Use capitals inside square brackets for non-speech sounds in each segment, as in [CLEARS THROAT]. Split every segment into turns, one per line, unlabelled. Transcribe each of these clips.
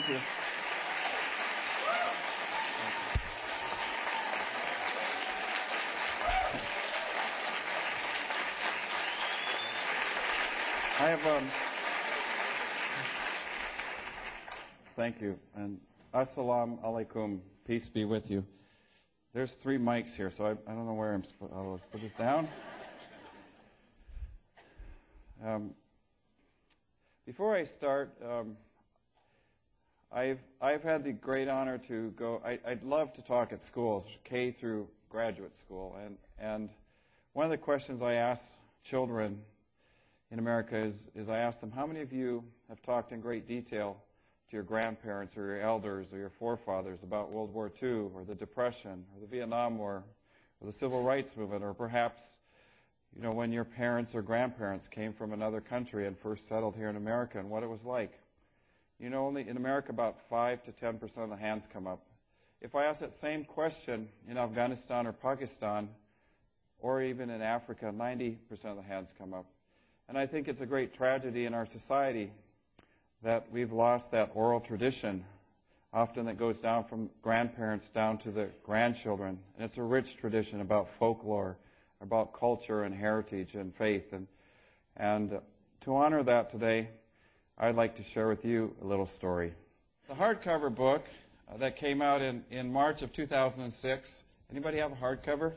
thank you. I have um. Thank you and assalamu alaikum. Peace be with you. There's three mics here, so I, I don't know where I'm supposed. I'll put this down. Um, before I start, um, I've I've had the great honor to go. I, I'd love to talk at schools, K through graduate school, and and one of the questions I ask children in America is, is I ask them, how many of you have talked in great detail to your grandparents or your elders or your forefathers about World War II or the Depression or the Vietnam War or the Civil Rights Movement or perhaps, you know, when your parents or grandparents came from another country and first settled here in America and what it was like? You know, only in America about 5 to 10 percent of the hands come up. If I ask that same question in Afghanistan or Pakistan or even in Africa, 90 percent of the hands come up. And I think it's a great tragedy in our society that we've lost that oral tradition, often that goes down from grandparents down to the grandchildren. And it's a rich tradition about folklore, about culture and heritage and faith. And, and to honor that today, I'd like to share with you a little story. The hardcover book uh, that came out in, in March of 2006. Anybody have a hardcover?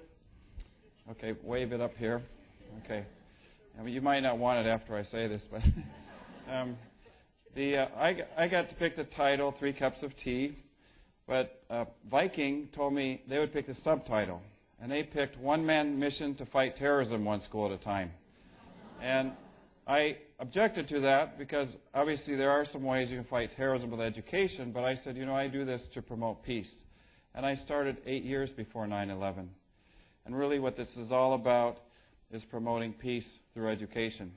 Okay, wave it up here. Okay. I mean, you might not want it after I say this, but [LAUGHS] um, the uh, I, I got to pick the title, Three Cups of Tea, but uh, Viking told me they would pick the subtitle, and they picked One Man Mission to Fight Terrorism One School at a Time. And I objected to that because obviously there are some ways you can fight terrorism with education, but I said, you know, I do this to promote peace. And I started eight years before 9 11. And really, what this is all about is promoting peace through education.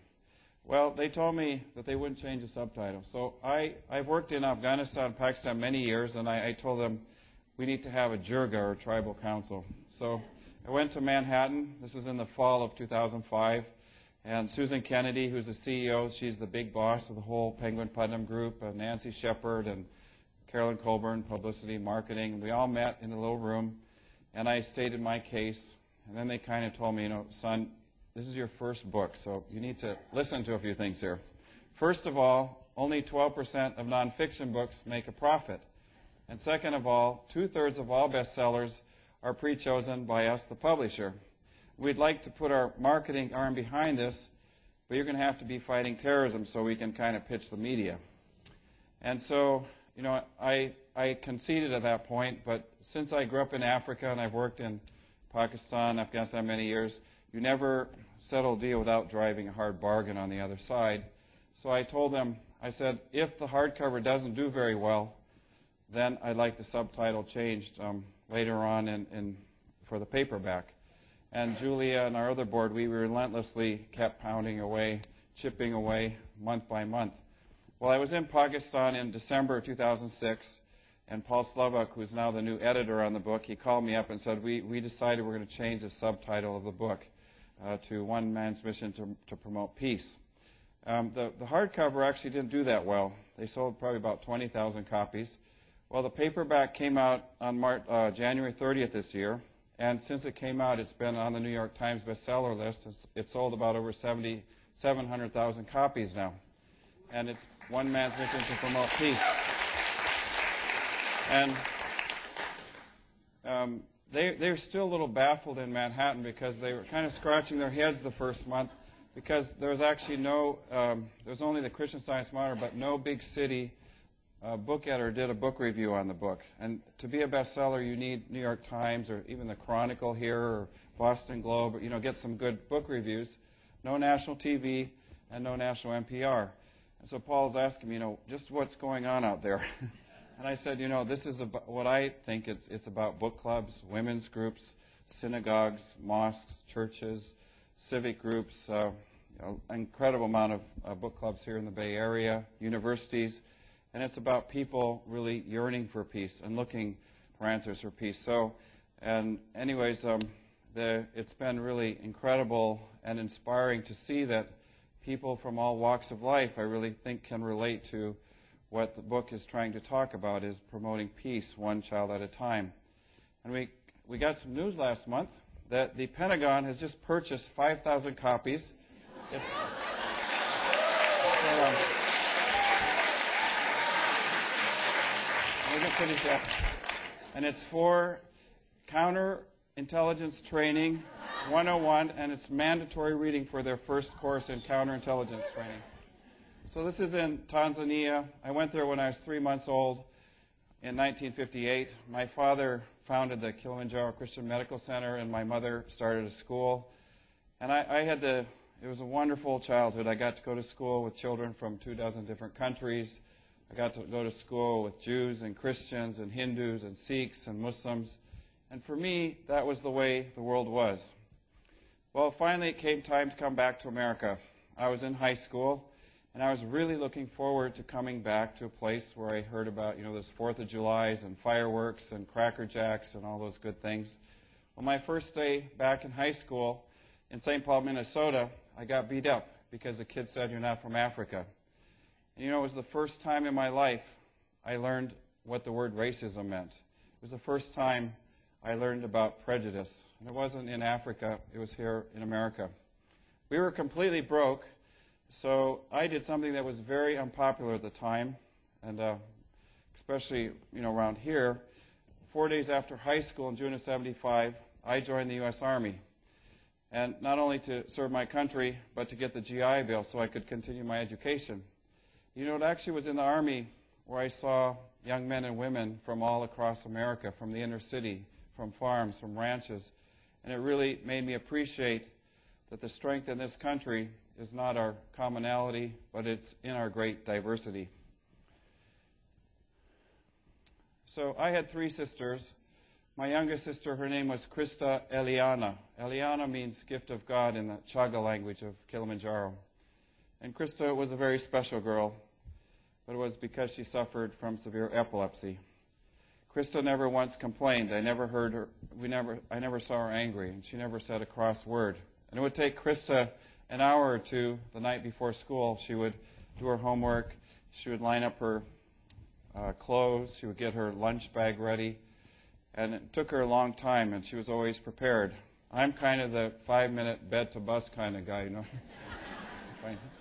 Well, they told me that they wouldn't change the subtitle. So I, I've worked in Afghanistan Pakistan many years, and I, I told them we need to have a jirga or tribal council. So I went to Manhattan. This was in the fall of 2005. And Susan Kennedy, who's the CEO, she's the big boss of the whole Penguin Putnam Group, uh, Nancy Shepard and Carolyn Colburn, publicity, marketing. We all met in a little room, and I stated my case. And then they kind of told me, you know, son, this is your first book, so you need to listen to a few things here. First of all, only 12% of nonfiction books make a profit. And second of all, two thirds of all bestsellers are pre chosen by us, the publisher. We'd like to put our marketing arm behind this, but you're going to have to be fighting terrorism so we can kind of pitch the media. And so, you know, I, I conceded at that point, but since I grew up in Africa and I've worked in Pakistan, Afghanistan many years, you never settle a deal without driving a hard bargain on the other side. So I told them, I said, if the hardcover doesn't do very well, then I'd like the subtitle changed um, later on in, in, for the paperback. And Julia and our other board, we relentlessly kept pounding away, chipping away month by month. Well, I was in Pakistan in December 2006, and Paul Slovak, who's now the new editor on the book, he called me up and said, we, we decided we're going to change the subtitle of the book uh, to One Man's Mission to, to Promote Peace. Um, the, the hardcover actually didn't do that well. They sold probably about 20,000 copies. Well, the paperback came out on uh, January 30th this year, and since it came out, it's been on the New York Times bestseller list. It's, it's sold about over 70, 700,000 copies now. And it's One Man's Mission to Promote Peace. And um, they they still a little baffled in Manhattan because they were kind of scratching their heads the first month because there was actually no um, there was only the Christian Science Monitor, but no big city uh, book editor did a book review on the book. And to be a bestseller, you need New York Times or even the Chronicle here or Boston Globe, you know, get some good book reviews. No national TV and no national NPR. And so Paul's asking me, you know, just what's going on out there. [LAUGHS] And I said, you know, this is about what I think it's, it's about book clubs, women's groups, synagogues, mosques, churches, civic groups, uh, you know, incredible amount of uh, book clubs here in the Bay Area, universities, and it's about people really yearning for peace and looking for answers for peace. So, and anyways, um, the, it's been really incredible and inspiring to see that people from all walks of life, I really think can relate to what the book is trying to talk about is promoting peace one child at a time. And we we got some news last month that the Pentagon has just purchased 5,000 copies. It's, [LAUGHS] um, we're going to finish. And it's for counterintelligence training 101, and it's mandatory reading for their first course in counterintelligence training. So this is in Tanzania. I went there when I was three months old in 1958. My father founded the Kilimanjaro Christian Medical Center, and my mother started a school. And I, I had the, it was a wonderful childhood. I got to go to school with children from two dozen different countries. I got to go to school with Jews and Christians and Hindus and Sikhs and Muslims. And for me, that was the way the world was. Well, finally, it came time to come back to America. I was in high school, and I was really looking forward to coming back to a place where I heard about, you know, those Fourth of Julys and fireworks and Cracker Jacks and all those good things. Well, my first day back in high school in St. Paul, Minnesota, I got beat up because the kid said, You're not from Africa. And, you know, it was the first time in my life I learned what the word racism meant. It was the first time I learned about prejudice. And it wasn't in Africa, it was here in America. We were completely broke so I did something that was very unpopular at the time, and uh, especially you know around here. Four days after high school in June of '75, I joined the U.S. Army, and not only to serve my country, but to get the GI Bill so I could continue my education. You know, it actually was in the Army where I saw young men and women from all across America, from the inner city, from farms, from ranches, and it really made me appreciate that the strength in this country is not our commonality, but it's in our great diversity. So I had three sisters. My youngest sister, her name was Krista Eliana. Eliana means gift of God in the Chaga language of Kilimanjaro. And Krista was a very special girl, but it was because she suffered from severe epilepsy. Krista never once complained. I never heard her. We never. I never saw her angry, and she never said a cross word. And it would take Krista an hour or two the night before school, she would do her homework. She would line up her uh, clothes. She would get her lunch bag ready. And it took her a long time, and she was always prepared. I'm kind of the five minute bed to bus kind of guy, you know. [LAUGHS]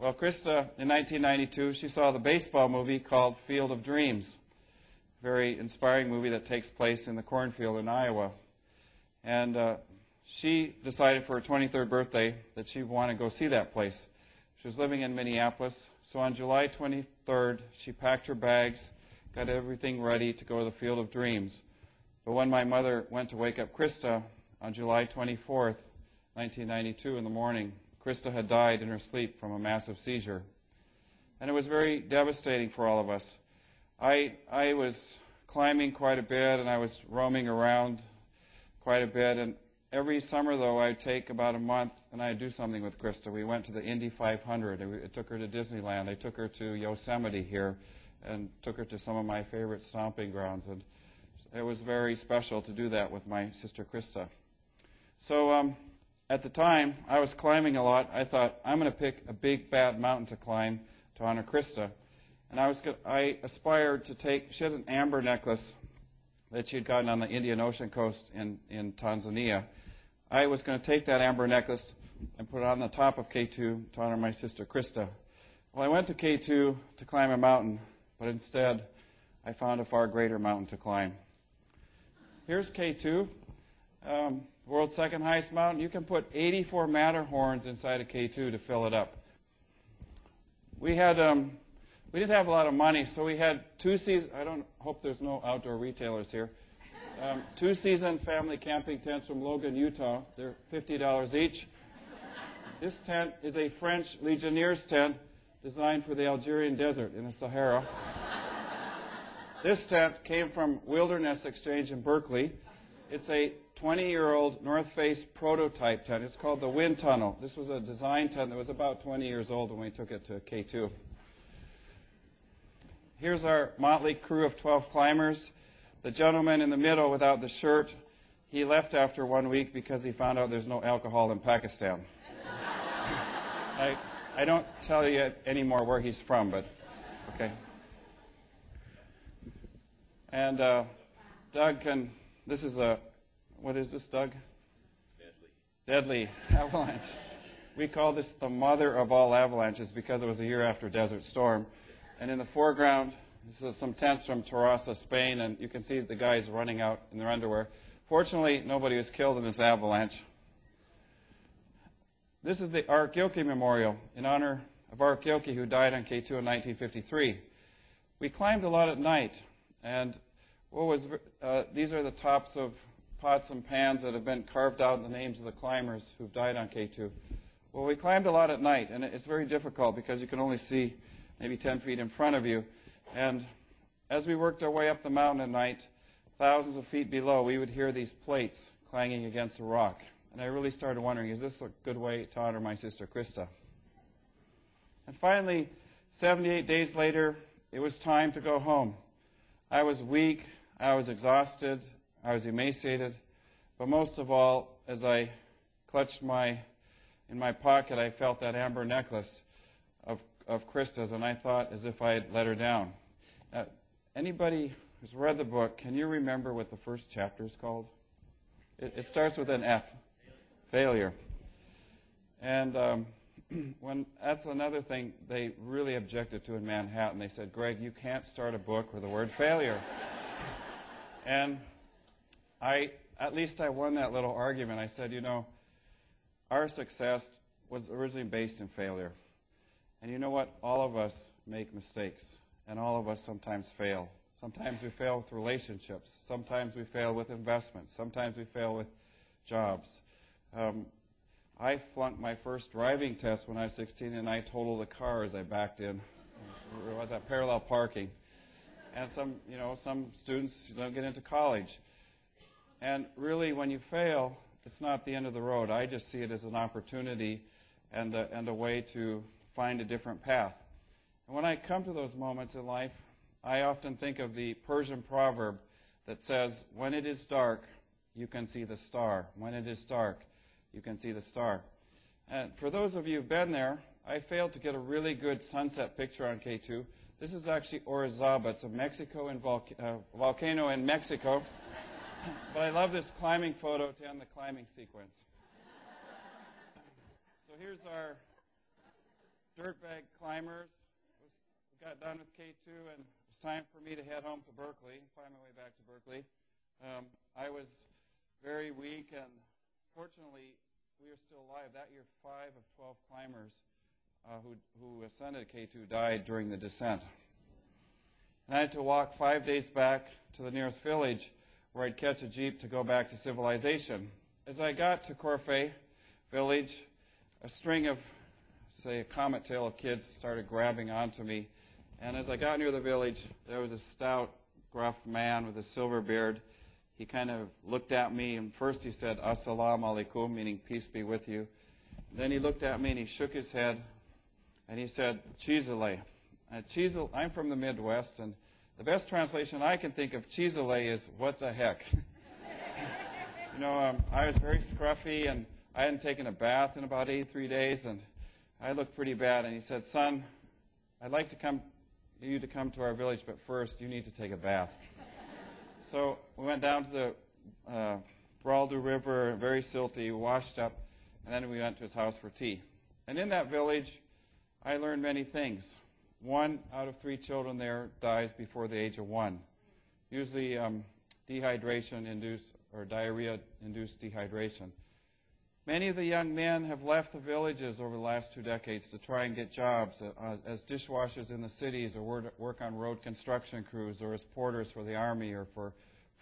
well, Krista, in 1992, she saw the baseball movie called Field of Dreams. Very inspiring movie that takes place in the cornfield in Iowa. And uh, she decided for her 23rd birthday that she wanted to go see that place. She was living in Minneapolis, so on July 23rd, she packed her bags, got everything ready to go to the Field of Dreams. But when my mother went to wake up Krista on July 24th, 1992, in the morning, Krista had died in her sleep from a massive seizure. And it was very devastating for all of us. I, I was climbing quite a bit and I was roaming around quite a bit, and Every summer, though, I'd take about a month and I'd do something with Krista. We went to the Indy 500. I took her to Disneyland. I took her to Yosemite here and took her to some of my favorite stomping grounds. And it was very special to do that with my sister Krista. So um, at the time, I was climbing a lot. I thought, I'm going to pick a big, bad mountain to climb to honor Krista. And I, was, I aspired to take, she had an amber necklace that she had gotten on the Indian Ocean coast in, in Tanzania. I was going to take that amber necklace and put it on the top of K2 to honor my sister Krista. Well, I went to K2 to climb a mountain, but instead I found a far greater mountain to climb. Here's K2, um, world's second highest mountain. You can put 84 Matterhorns inside a K2 to fill it up. We had um, we didn't have a lot of money, so we had two seasons. I don't hope there's no outdoor retailers here. Um, two season family camping tents from Logan, Utah. They're $50 each. This tent is a French Legionnaires tent designed for the Algerian desert in the Sahara. this tent came from Wilderness Exchange in Berkeley. It's a 20 year old North Face prototype tent. It's called the Wind Tunnel. This was a design tent that was about 20 years old when we took it to K2. Here's our motley crew of 12 climbers. The gentleman in the middle without the shirt, he left after one week because he found out there's no alcohol in Pakistan. [LAUGHS] I, I don't tell you anymore where he's from, but okay. And uh, Doug can. This is a. What is this, Doug? Deadly. Deadly avalanche. We call this the mother of all avalanches because it was a year after Desert Storm. And in the foreground, this is some tents from Terrassa, Spain, and you can see the guys running out in their underwear. Fortunately, nobody was killed in this avalanche. This is the Art Memorial in honor of Art who died on K2 in 1953. We climbed a lot at night, and what was uh, these are the tops of pots and pans that have been carved out in the names of the climbers who've died on K2. Well, we climbed a lot at night, and it's very difficult because you can only see maybe 10 feet in front of you. And as we worked our way up the mountain at night, thousands of feet below, we would hear these plates clanging against the rock. And I really started wondering, is this a good way to honor my sister Krista? And finally, 78 days later, it was time to go home. I was weak, I was exhausted, I was emaciated, but most of all, as I clutched my in my pocket, I felt that amber necklace of of Krista's, and I thought as if I had let her down. Uh, anybody who's read the book, can you remember what the first chapter is called? It, it starts with an F. Failure. And um, [CLEARS THROAT] when that's another thing they really objected to in Manhattan. They said, "Greg, you can't start a book with the word failure." [LAUGHS] and I, at least, I won that little argument. I said, you know, our success was originally based in failure. And you know what? All of us make mistakes, and all of us sometimes fail. Sometimes we fail with relationships. Sometimes we fail with investments. Sometimes we fail with jobs. Um, I flunked my first driving test when I was 16, and I totaled the car as I backed in. It was at parallel parking. And some, you know, some students don't get into college. And really, when you fail, it's not the end of the road. I just see it as an opportunity and a, and a way to find a different path. And when I come to those moments in life, I often think of the Persian proverb that says, When it is dark, you can see the star. When it is dark, you can see the star. And for those of you who've been there, I failed to get a really good sunset picture on K2. This is actually Orizaba. It's a Mexico uh, volcano in Mexico. [LAUGHS] but I love this climbing photo to end the climbing sequence. so here's our dirtbag climbers. We got done with K2, and it was time for me to head home to Berkeley, find my way back to Berkeley. Um, I was very weak, and fortunately, we are still alive. That year, five of 12 climbers uh, who, who ascended K2 died during the descent. And I had to walk five days back to the nearest village where I'd catch a jeep to go back to civilization. As I got to Korphe village, a string of, say, a comet tail of kids started grabbing onto me. And as I got near the village, there was a stout, gruff man with a silver beard. He kind of looked at me, and first he said, Assalamu alaikum, meaning peace be with you. Then he looked at me and he shook his head, and he said, Chizale. Uh, I'm from the Midwest, and the best translation I can think of Chisele is what the heck. [LAUGHS] you know, um, I was very scruffy and I hadn't taken a bath in about 83 days and I looked pretty bad. And he said, son, I'd like to come, you to come to our village, but first you need to take a bath. so we went down to the uh, Braldu River, very silty, washed up, and then we went to his house for tea. And in that village, I learned many things one out of three children there dies before the age of one. Usually um, dehydration induced or diarrhea induced dehydration. Many of the young men have left the villages over the last two decades to try and get jobs uh, as dishwashers in the cities or work on road construction crews or as porters for the army or for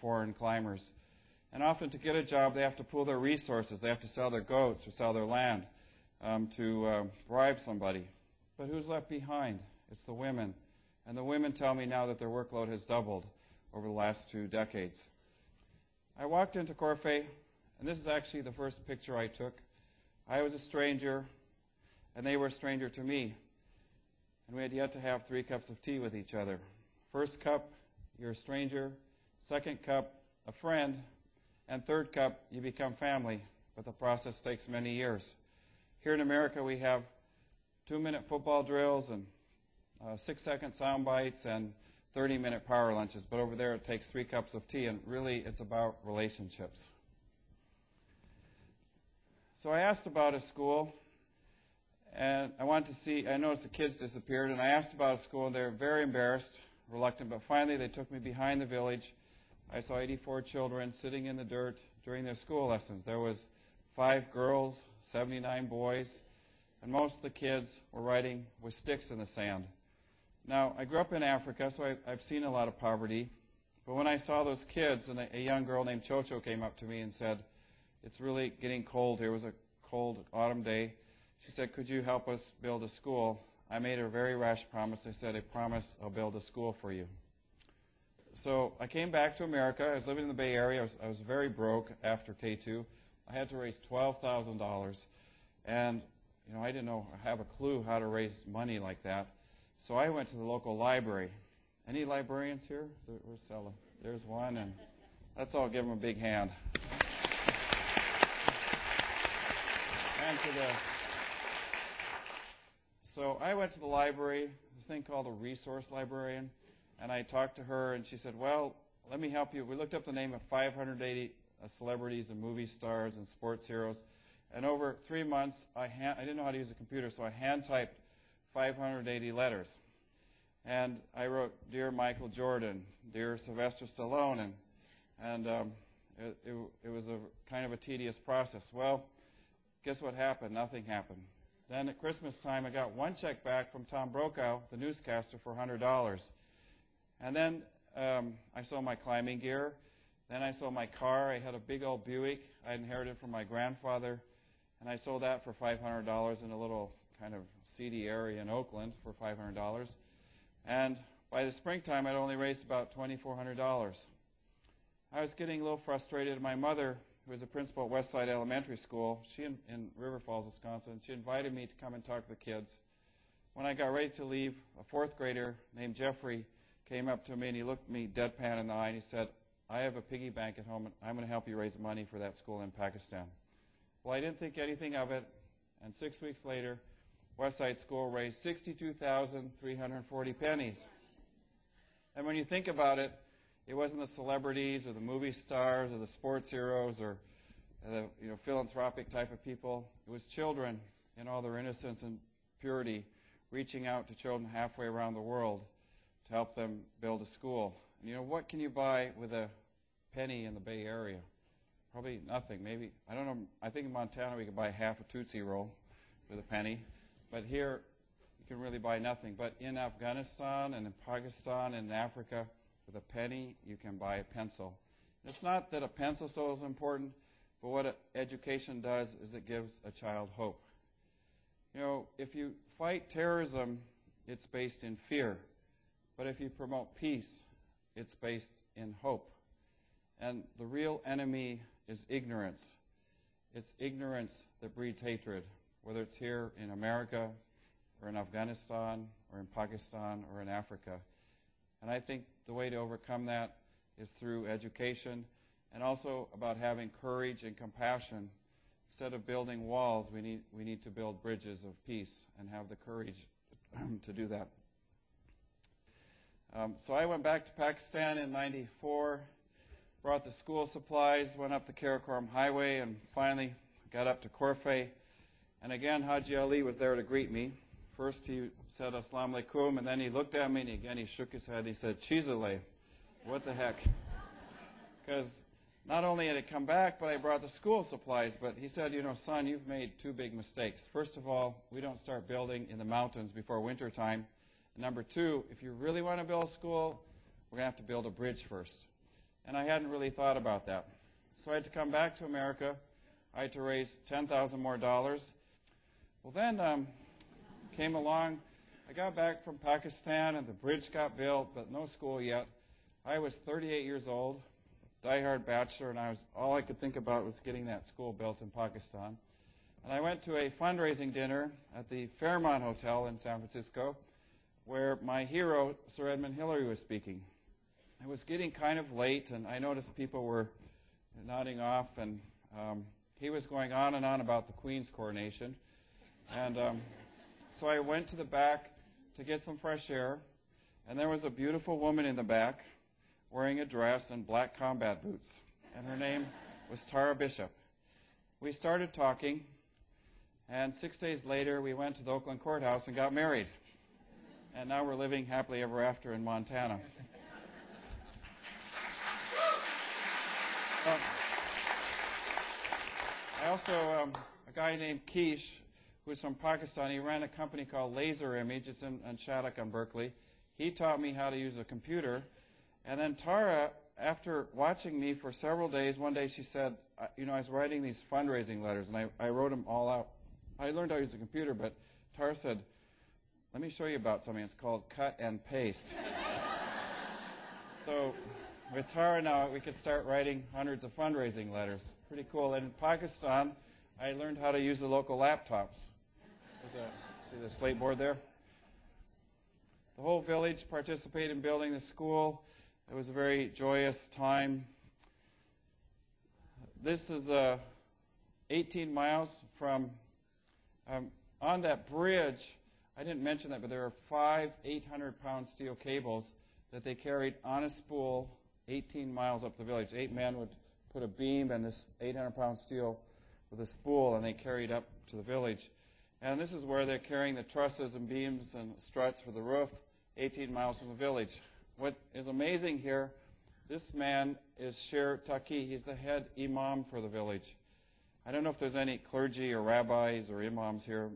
foreign climbers. And often to get a job, they have to pool their resources. They have to sell their goats or sell their land um, to uh, bribe somebody. But who's left behind? It's the women. And the women tell me now that their workload has doubled over the last two decades. I walked into Korphe, and this is actually the first picture I took. I was a stranger, and they were a stranger to me. And we had yet to have three cups of tea with each other. First cup, you're a stranger. Second cup, a friend. And third cup, you become family. But the process takes many years. Here in America, we have two-minute football drills and uh, six-second sound bites and 30-minute power lunches. But over there, it takes three cups of tea, and really, it's about relationships. So I asked about a school, and I wanted to see. I noticed the kids disappeared, and I asked about a school, and they were very embarrassed, reluctant. But finally, they took me behind the village. I saw 84 children sitting in the dirt during their school lessons. There was five girls, 79 boys, and most of the kids were writing with sticks in the sand. Now, I grew up in Africa, so I, I've seen a lot of poverty. But when I saw those kids, and a, a young girl named Chocho came up to me and said, "It's really getting cold here. It was a cold autumn day." She said, "Could you help us build a school?" I made her a very rash promise. I said, "I promise I'll build a school for you." So I came back to America. I was living in the Bay Area. I was, I was very broke after K2. I had to raise twelve thousand dollars, and you know I didn't know have a clue how to raise money like that. So I went to the local library. Any librarians here? Where's? There's one, and let's all give them a big hand. And to the so I went to the library, this thing called a resource librarian, and I talked to her, and she said, "Well, let me help you." We looked up the name of 580 uh, celebrities and movie stars and sports heroes, and over three months, I, hand, I didn't know how to use a computer, so I hand typed 580 letters. And I wrote, Dear Michael Jordan, Dear Sylvester Stallone, and, and um, it, it, it was a kind of a tedious process. Well, guess what happened? Nothing happened. Then at Christmas time, I got one check back from Tom Brokaw, the newscaster, for $100. And then um, I sold my climbing gear. Then I sold my car. I had a big old Buick I inherited from my grandfather, and I sold that for $500 in a little kind of seedy area in Oakland for $500. And by the springtime, I'd only raised about $2,400. I was getting a little frustrated. My mother, who was a principal at Westside Elementary School, she in, in River Falls, Wisconsin, she invited me to come and talk to the kids. When I got ready to leave, a fourth grader named Jeffrey came up to me and he looked me deadpan in the eye and he said, I have a piggy bank at home and I'm going to help you raise money for that school in Pakistan. Well, I didn't think anything of it, and six weeks later, Westside School raised 62,340 pennies. And when you think about it, it wasn't the celebrities or the movie stars or the sports heroes or the you know, philanthropic type of people. It was children in all their innocence and purity reaching out to children halfway around the world to help them build a school. And you know, what can you buy with a penny in the Bay Area? Probably nothing. Maybe, I don't know, I think in Montana we could buy half a Tootsie Roll with a penny. But here, you can really buy nothing. But in Afghanistan and in Pakistan and in Africa, with a penny, you can buy a pencil. It's not that a pencil so is important, but what education does is it gives a child hope. You know, if you fight terrorism, it's based in fear. But if you promote peace, it's based in hope. And the real enemy is ignorance. It's ignorance that breeds hatred whether it's here in America or in Afghanistan or in Pakistan or in Africa. And I think the way to overcome that is through education and also about having courage and compassion. Instead of building walls, we need, we need to build bridges of peace and have the courage [CLEARS THROAT] to do that. Um, so I went back to Pakistan in 94, brought the school supplies, went up the Karakoram Highway, and finally got up to Korphe and again, Haji Ali was there to greet me. First he said Assalamu alaikum, and then he looked at me and again he shook his head. He said, Chizale. What the heck? [LAUGHS] Because not only had it come back, but I brought the school supplies. But he said, you know, son, you've made two big mistakes. First of all, we don't start building in the mountains before winter time. Number two, if you really want to build a school, we're going to have to build a bridge first. And I hadn't really thought about that. So I had to come back to America. I had to raise 10,000 more dollars. Well, then um, came along. I got back from Pakistan, and the bridge got built, but no school yet. I was 38 years old, diehard bachelor, and I was all I could think about was getting that school built in Pakistan. And I went to a fundraising dinner at the Fairmont Hotel in San Francisco, where my hero, Sir Edmund Hillary, was speaking. It was getting kind of late, and I noticed people were nodding off, and um, he was going on and on about the Queen's coronation. And um, so I went to the back to get some fresh air, and there was a beautiful woman in the back wearing a dress and black combat boots, and her name was Tara Bishop. We started talking, and six days later, we went to the Oakland courthouse and got married. And now we're living happily ever after in Montana. Uh, I also, um, a guy named Keish, who's from Pakistan, he ran a company called Laser Image. It's in, in Shattuck on Berkeley. He taught me how to use a computer. And then Tara, after watching me for several days, one day she said, you know, I was writing these fundraising letters, and I, I wrote them all out. I learned how to use a computer, but Tara said, let me show you about something. It's called cut and paste. [LAUGHS] so with Tara now, we could start writing hundreds of fundraising letters. Pretty cool. And in Pakistan, I learned how to use the local laptops. A, see the slate board there? The whole village participated in building the school. It was a very joyous time. This is uh, 18 miles from um, on that bridge. I didn't mention that, but there are five 800 pound steel cables that they carried on a spool 18 miles up the village. Eight men would put a beam and this 800 pound steel with a spool, and they carried up to the village. And this is where they're carrying the trusses and beams and struts for the roof, 18 miles from the village. What is amazing here, this man is Sher Taki. He's the head imam for the village. I don't know if there's any clergy or rabbis or imams here,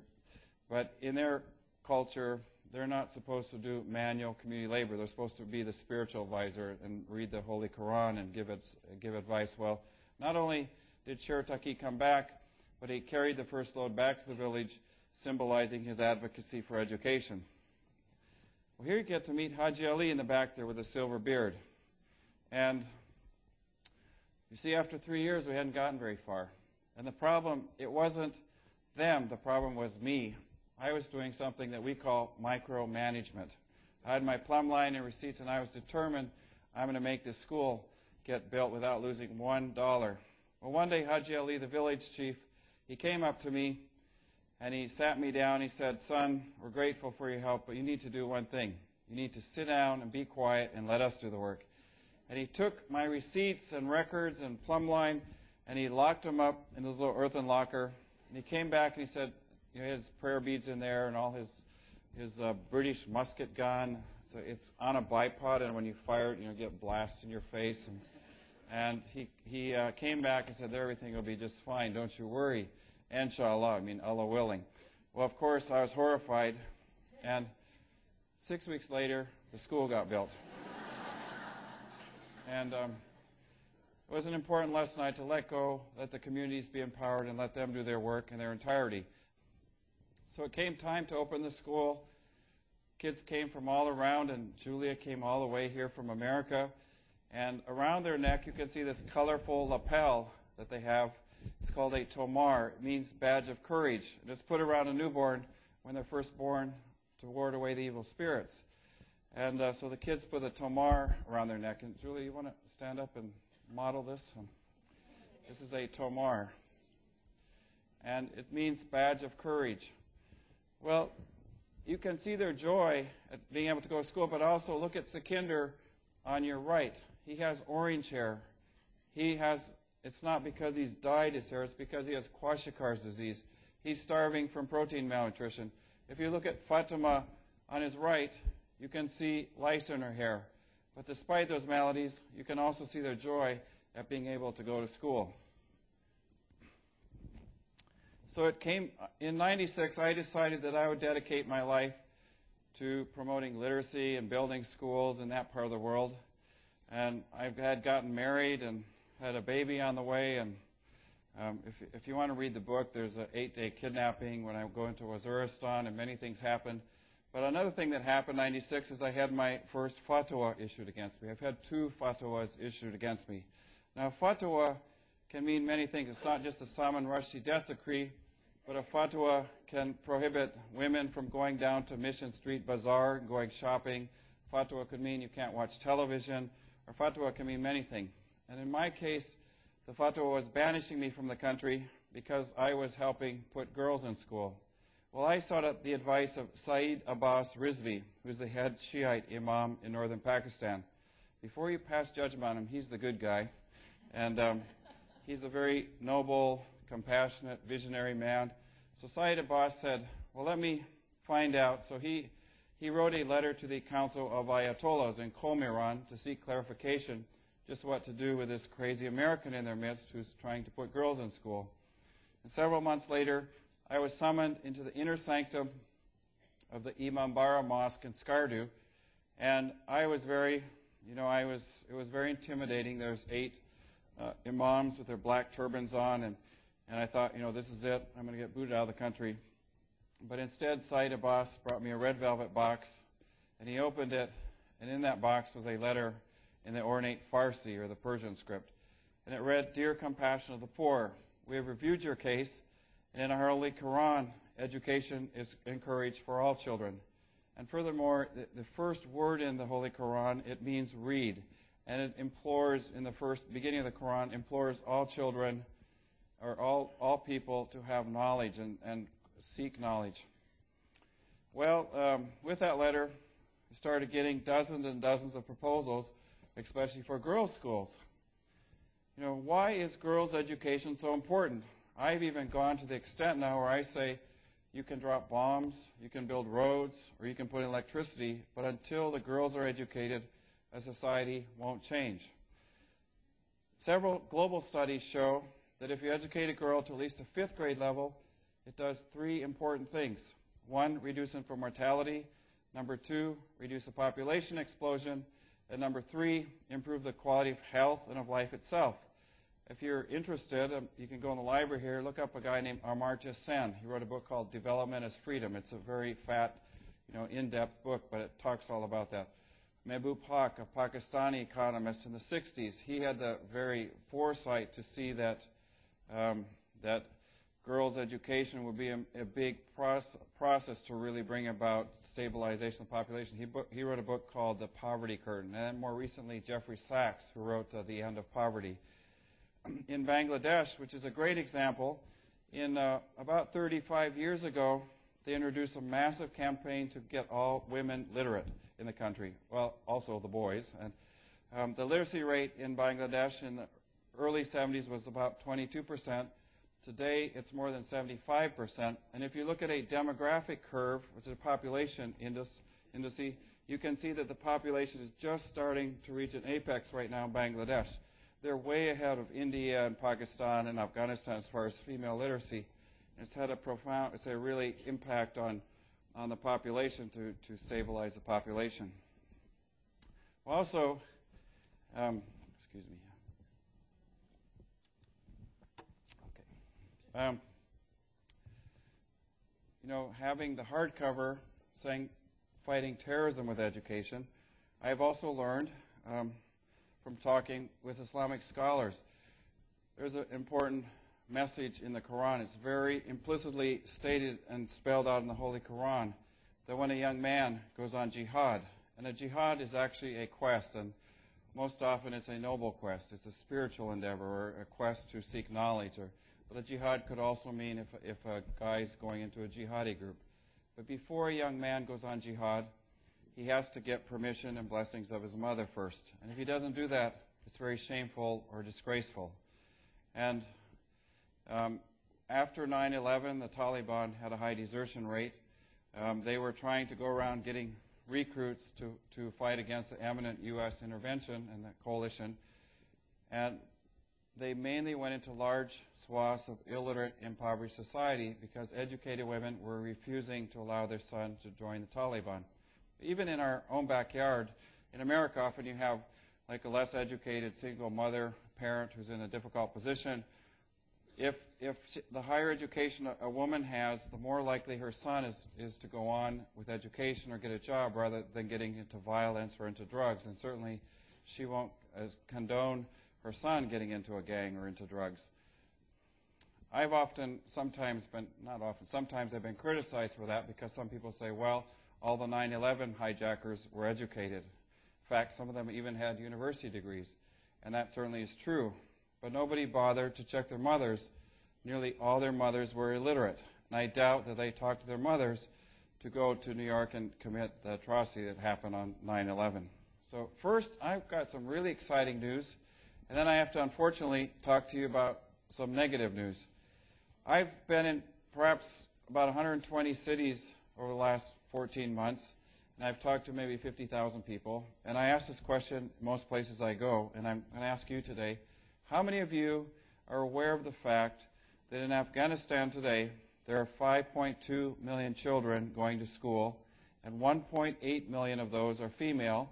but in their culture, they're not supposed to do manual community labor. They're supposed to be the spiritual advisor and read the Holy Quran and give, give advice. Well, not only did Sher Taki come back, but he carried the first load back to the village, symbolizing his advocacy for education. Well, here you get to meet Haji Ali in the back there with a silver beard. And you see, after three years, we hadn't gotten very far. And the problem, it wasn't them, the problem was me. I was doing something that we call micromanagement. I had my plumb line and receipts, and I was determined I'm going to make this school get built without losing one dollar. Well, one day, Haji Ali, the village chief, he came up to me and he sat me down. He said, Son, we're grateful for your help, but you need to do one thing. You need to sit down and be quiet and let us do the work. And he took my receipts and records and plumb line and he locked them up in his little earthen locker. And he came back and he said, you know, his prayer beads in there and all his his uh, British musket gun. So it's on a bipod, and when you fire it, you know, get blast in your face. And and he he uh, came back and said, everything will be just fine. Don't you worry. Inshallah, I mean Allah willing. Well, of course, I was horrified, and six weeks later, the school got built. [LAUGHS] and um, it was an important lesson I had to let go, let the communities be empowered, and let them do their work in their entirety. So it came time to open the school. Kids came from all around, and Julia came all the way here from America. And around their neck, you can see this colorful lapel that they have. It's called a tomar. It means badge of courage. It's put around a newborn when they're first born to ward away the evil spirits. And uh, so the kids put a tomar around their neck. And Julie, you want to stand up and model this? This is a tomar. And it means badge of courage. Well, you can see their joy at being able to go to school, but also look at Sekinder on your right. He has orange hair. He has, it's not because he's dyed his hair, it's because he has Kwashiorkor's disease. He's starving from protein malnutrition. If you look at Fatima on his right, you can see lice in her hair. But despite those maladies, you can also see their joy at being able to go to school. So it came in 96, I decided that I would dedicate my life to promoting literacy and building schools in that part of the world. And I had gotten married and had a baby on the way. And um, if, if you want to read the book, there's an eight day kidnapping when I go into Waziristan, and many things happened. But another thing that happened in 96 is I had my first fatwa issued against me. I've had two fatwas issued against me. Now, fatwa can mean many things. It's not just a Salman Rushdie death decree, but a fatwa can prohibit women from going down to Mission Street Bazaar going shopping. Fatwa could mean you can't watch television, or fatwa can mean many things. And in my case, the fatwa was banishing me from the country because I was helping put girls in school. Well, I sought out the advice of Saeed Abbas Rizvi, who's the head Shiite imam in northern Pakistan. Before you pass judgment on him, he's the good guy. And um, he's a very noble, compassionate, visionary man. So Saeed Abbas said, Well, let me find out. So he, he wrote a letter to the Council of Ayatollahs in Qom, to seek clarification just what to do with this crazy American in their midst who's trying to put girls in school. And several months later, I was summoned into the inner sanctum of the Imambara Mosque in Skardu, and I was very, you know, I was, it was very intimidating. There's eight uh, imams with their black turbans on, and, and I thought, you know, this is it. I'm going to get booted out of the country. But instead, Saeed Abbas brought me a red velvet box, and he opened it, and in that box was a letter in the ornate Farsi, or the Persian script. And it read, Dear Compassion of the Poor, we have reviewed your case, and in our Holy Quran, education is encouraged for all children. And furthermore, the, first word in the Holy Quran, it means read. And it implores, in the first beginning of the Quran, implores all children or all, all people to have knowledge and, and seek knowledge. Well, um, with that letter, I started getting dozens and dozens of proposals especially for girls' schools. You know, why is girls' education so important? I've even gone to the extent now where I say you can drop bombs, you can build roads, or you can put in electricity, but until the girls are educated, a society won't change. Several global studies show that if you educate a girl to at least a fifth grade level, it does three important things. One, reduce infant mortality. Number two, reduce the population explosion. And number three, improve the quality of health and of life itself. If you're interested, um, you can go in the library here, look up a guy named Amartya Sen. He wrote a book called Development as Freedom. It's a very fat, you know, in-depth book, but it talks all about that. Mehboob Haq, a Pakistani economist in the 60s, he had the very foresight to see that um, that girls' education would be a, a big process to really bring about stabilization of the population. He, book, he wrote a book called The Poverty Curtain, and more recently Jeffrey Sachs, who wrote uh, The End of Poverty. In Bangladesh, which is a great example, in uh, about 35 years ago, they introduced a massive campaign to get all women literate in the country. Well, also the boys. And um, the literacy rate in Bangladesh in the early 70s was about 22 percent Today, it's more than 75%. And if you look at a demographic curve, which is a population indice, you can see that the population is just starting to reach an apex right now in Bangladesh. They're way ahead of India and Pakistan and Afghanistan as far as female literacy. It's had a profound, it's a really impact on, on the population to, to stabilize the population. Also, um, excuse me. Um, you know, having the hardcover saying fighting terrorism with education, I have also learned um, from talking with Islamic scholars. There's an important message in the Quran. It's very implicitly stated and spelled out in the Holy Quran that when a young man goes on jihad, and a jihad is actually a quest, and most often it's a noble quest. It's a spiritual endeavor or a quest to seek knowledge or but a jihad could also mean if, if a guy's going into a jihadi group. But before a young man goes on jihad, he has to get permission and blessings of his mother first. And if he doesn't do that, it's very shameful or disgraceful. And um, after 9 11, the Taliban had a high desertion rate. Um, they were trying to go around getting recruits to, to fight against the imminent U.S. intervention and the coalition. And they mainly went into large swaths of illiterate, impoverished society because educated women were refusing to allow their son to join the Taliban. Even in our own backyard, in America, often you have like a less educated single mother, parent who's in a difficult position. If, if she, the higher education a, a woman has, the more likely her son is, is to go on with education or get a job rather than getting into violence or into drugs. And certainly she won't condone her son getting into a gang or into drugs. I've often, sometimes been, not often, sometimes I've been criticized for that because some people say, well, all the 9 11 hijackers were educated. In fact, some of them even had university degrees. And that certainly is true. But nobody bothered to check their mothers. Nearly all their mothers were illiterate. and I doubt that they talked to their mothers to go to New York and commit the atrocity that happened on 9 11. So, first, I've got some really exciting news, and then I have to unfortunately talk to you about some negative news. I've been in perhaps about 120 cities over the last 14 months, and I've talked to maybe 50,000 people. And I ask this question most places I go, and I'm going to ask you today how many of you are aware of the fact that in Afghanistan today there are 5.2 million children going to school, and 1.8 million of those are female?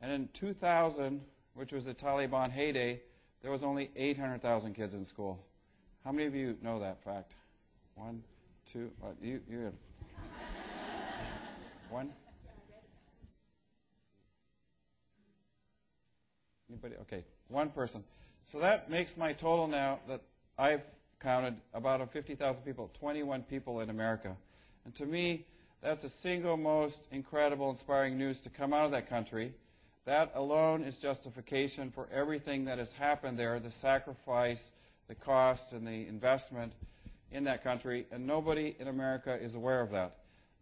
And in 2000, which was the Taliban heyday, there was only 800,000 kids in school. How many of you know that fact? One, two, uh, you, you [LAUGHS] one. Anybody? Okay, one person. So that makes my total now that I've counted about 50,000 people, 21 people in America. And to me, that's the single most incredible, inspiring news to come out of that country. That alone is justification for everything that has happened there, the sacrifice, the cost, and the investment in that country. And nobody in America is aware of that.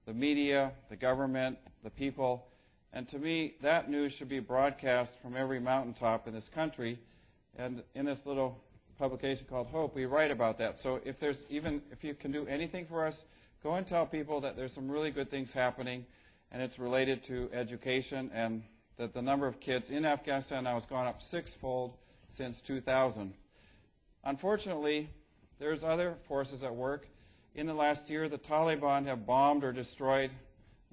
The media, the government, the people. And to me, that news should be broadcast from every mountaintop in this country. And in this little publication called Hope, we write about that. So if there's even if you can do anything for us, go and tell people that there's some really good things happening, and it's related to education, and that the number of kids in Afghanistan now has gone up sixfold since 2000. Unfortunately, there's other forces at work. In the last year, the Taliban have bombed or destroyed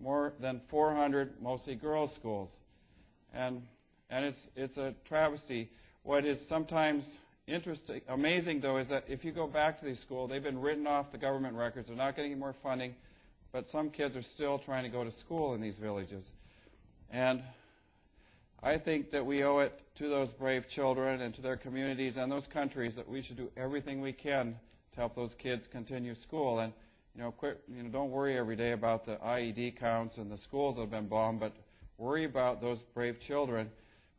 more than 400 mostly girls' schools, and and it's it's a travesty. What is sometimes interesting, amazing though, is that if you go back to these schools, they've been written off the government records. They're not getting any more funding, but some kids are still trying to go to school in these villages. And I think that we owe it to those brave children and to their communities and those countries that we should do everything we can to help those kids continue school. And you know, quit, you know, don't worry every day about the IED counts and the schools that have been bombed, but worry about those brave children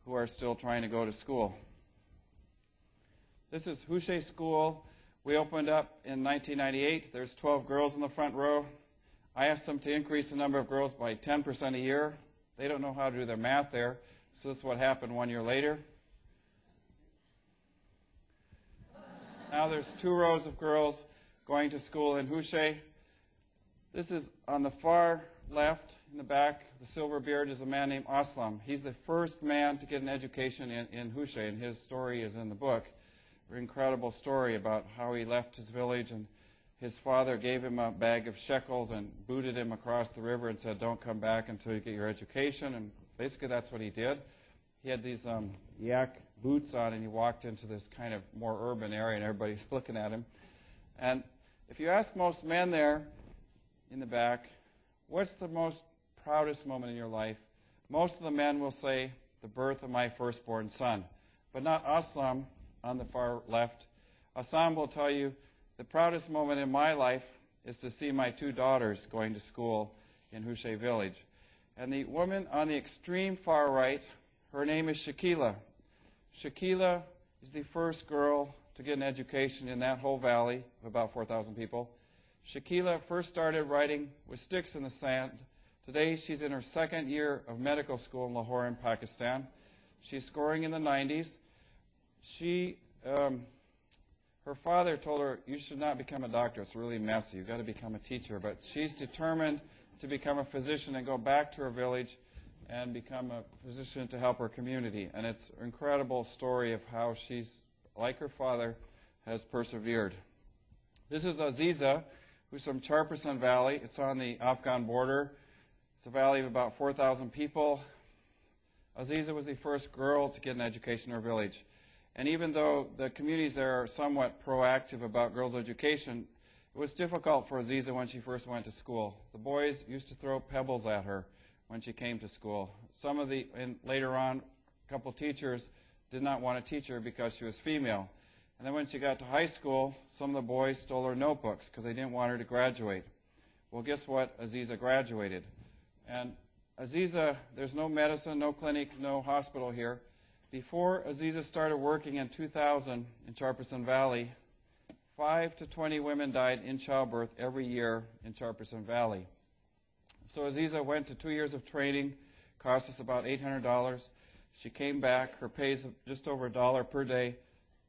who are still trying to go to school. This is Hushay School. We opened up in 1998. There's 12 girls in the front row. I asked them to increase the number of girls by 10% a year. They don't know how to do their math there, so this is what happened one year later. Now there's two rows of girls going to school in Hushay. This is on the far left in the back. The silver beard is a man named Aslam. He's the first man to get an education in, in and his story is in the book incredible story about how he left his village and his father gave him a bag of shekels and booted him across the river and said, Don't come back until you get your education. And basically, that's what he did. He had these um, yak boots on and he walked into this kind of more urban area and everybody's [LAUGHS] looking at him. And if you ask most men there in the back, what's the most proudest moment in your life? Most of the men will say, The birth of my firstborn son. But not Aslam, on the far left. Assam will tell you the proudest moment in my life is to see my two daughters going to school in Hushay village. And the woman on the extreme far right, her name is Shakila. Shakila is the first girl to get an education in that whole valley of about 4,000 people. Shakila first started writing with sticks in the sand. Today she's in her second year of medical school in Lahore in Pakistan. She's scoring in the 90s she, um, her father told her, You should not become a doctor. It's really messy. You've got to become a teacher. But she's determined to become a physician and go back to her village and become a physician to help her community. And it's an incredible story of how she's, like her father, has persevered. This is Aziza, who's from Charpurson Valley. It's on the Afghan border. It's a valley of about 4,000 people. Aziza was the first girl to get an education in her village. And even though the communities there are somewhat proactive about girls' education, it was difficult for Aziza when she first went to school. The boys used to throw pebbles at her when she came to school. Some of the, and later on, a couple teachers did not want to teach her because she was female. And then when she got to high school, some of the boys stole her notebooks because they didn't want her to graduate. Well, guess what? Aziza graduated. And Aziza, there's no medicine, no clinic, no hospital here. Before Aziza started working in 2000 in Charpurson Valley, 5 to 20 women died in childbirth every year in Charpurson Valley. So Aziza went to two years of training, cost us about $800. She came back, her pay is just over a dollar per day.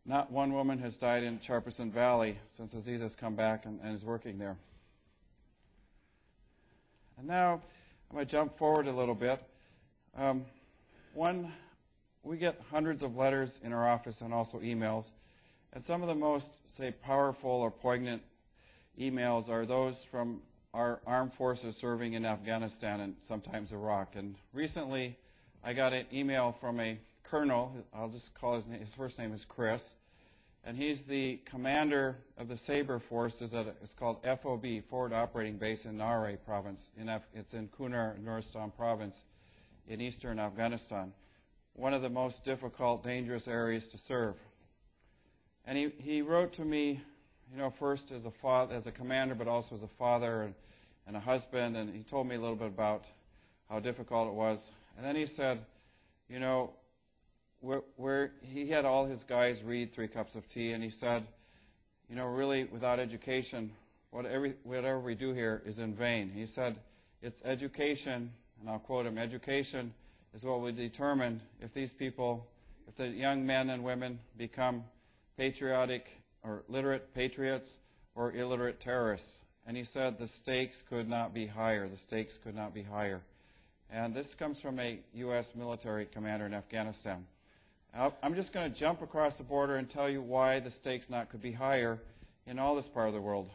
Not one woman has died in Charpurson Valley since Aziza's come back and, and is working there. And now I'm going to jump forward a little bit. Um, one, we get hundreds of letters in our office and also emails, and some of the most, say, powerful or poignant emails are those from our armed forces serving in Afghanistan and sometimes Iraq. And recently, I got an email from a colonel. I'll just call his name. His first name is Chris, and he's the commander of the Sabre forces. At a, it's called FOB, Forward Operating Base in Nare Province. In Af- it's in Kunar, Nuristan Province, in eastern Afghanistan. One of the most difficult, dangerous areas to serve. And he, he wrote to me, you know, first as a father, as a commander, but also as a father and, and a husband. And he told me a little bit about how difficult it was. And then he said, you know, where, he had all his guys read Three Cups of Tea, and he said, you know, really, without education, whatever we do here is in vain. He said, it's education, and I'll quote him, education is what will determine if these people, if the young men and women become patriotic or literate patriots or illiterate terrorists. And he said the stakes could not be higher. The stakes could not be higher. And this comes from a U.S. military commander in Afghanistan. I'm just going to jump across the border and tell you why the stakes not could be higher in all this part of the world.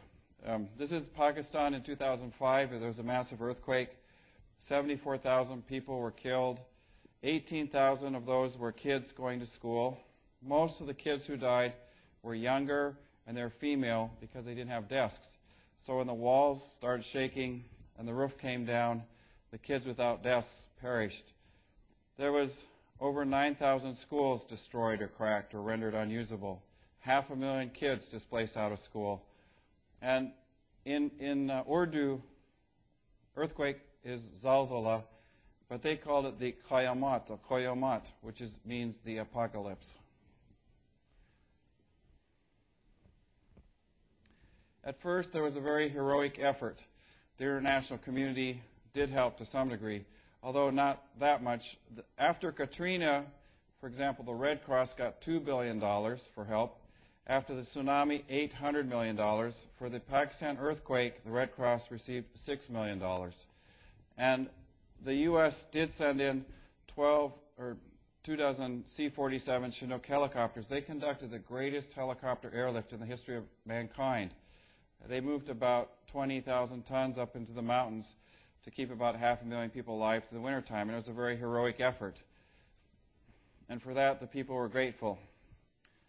Um, this is Pakistan in 2005. There was a massive earthquake. 74,000 people were killed. 18,000 of those were kids going to school. Most of the kids who died were younger and they're female because they didn't have desks. So when the walls started shaking and the roof came down, the kids without desks perished. There was over 9,000 schools destroyed or cracked or rendered unusable. Half a million kids displaced out of school. And in, in uh, Urdu, earthquake is zalzala, but they called it the qayamat or qayamat, which is, means the apocalypse. At first, there was a very heroic effort. The international community did help to some degree, although not that much. After Katrina, for example, the Red Cross got $2 billion for help. After the tsunami, $800 million. For the Pakistan earthquake, the Red Cross received $6 million. And the U.S. did send in 12 or two dozen C-47 Chinook helicopters. They conducted the greatest helicopter airlift in the history of mankind. They moved about 20,000 tons up into the mountains to keep about half a million people alive through the wintertime, and it was a very heroic effort. And for that, the people were grateful.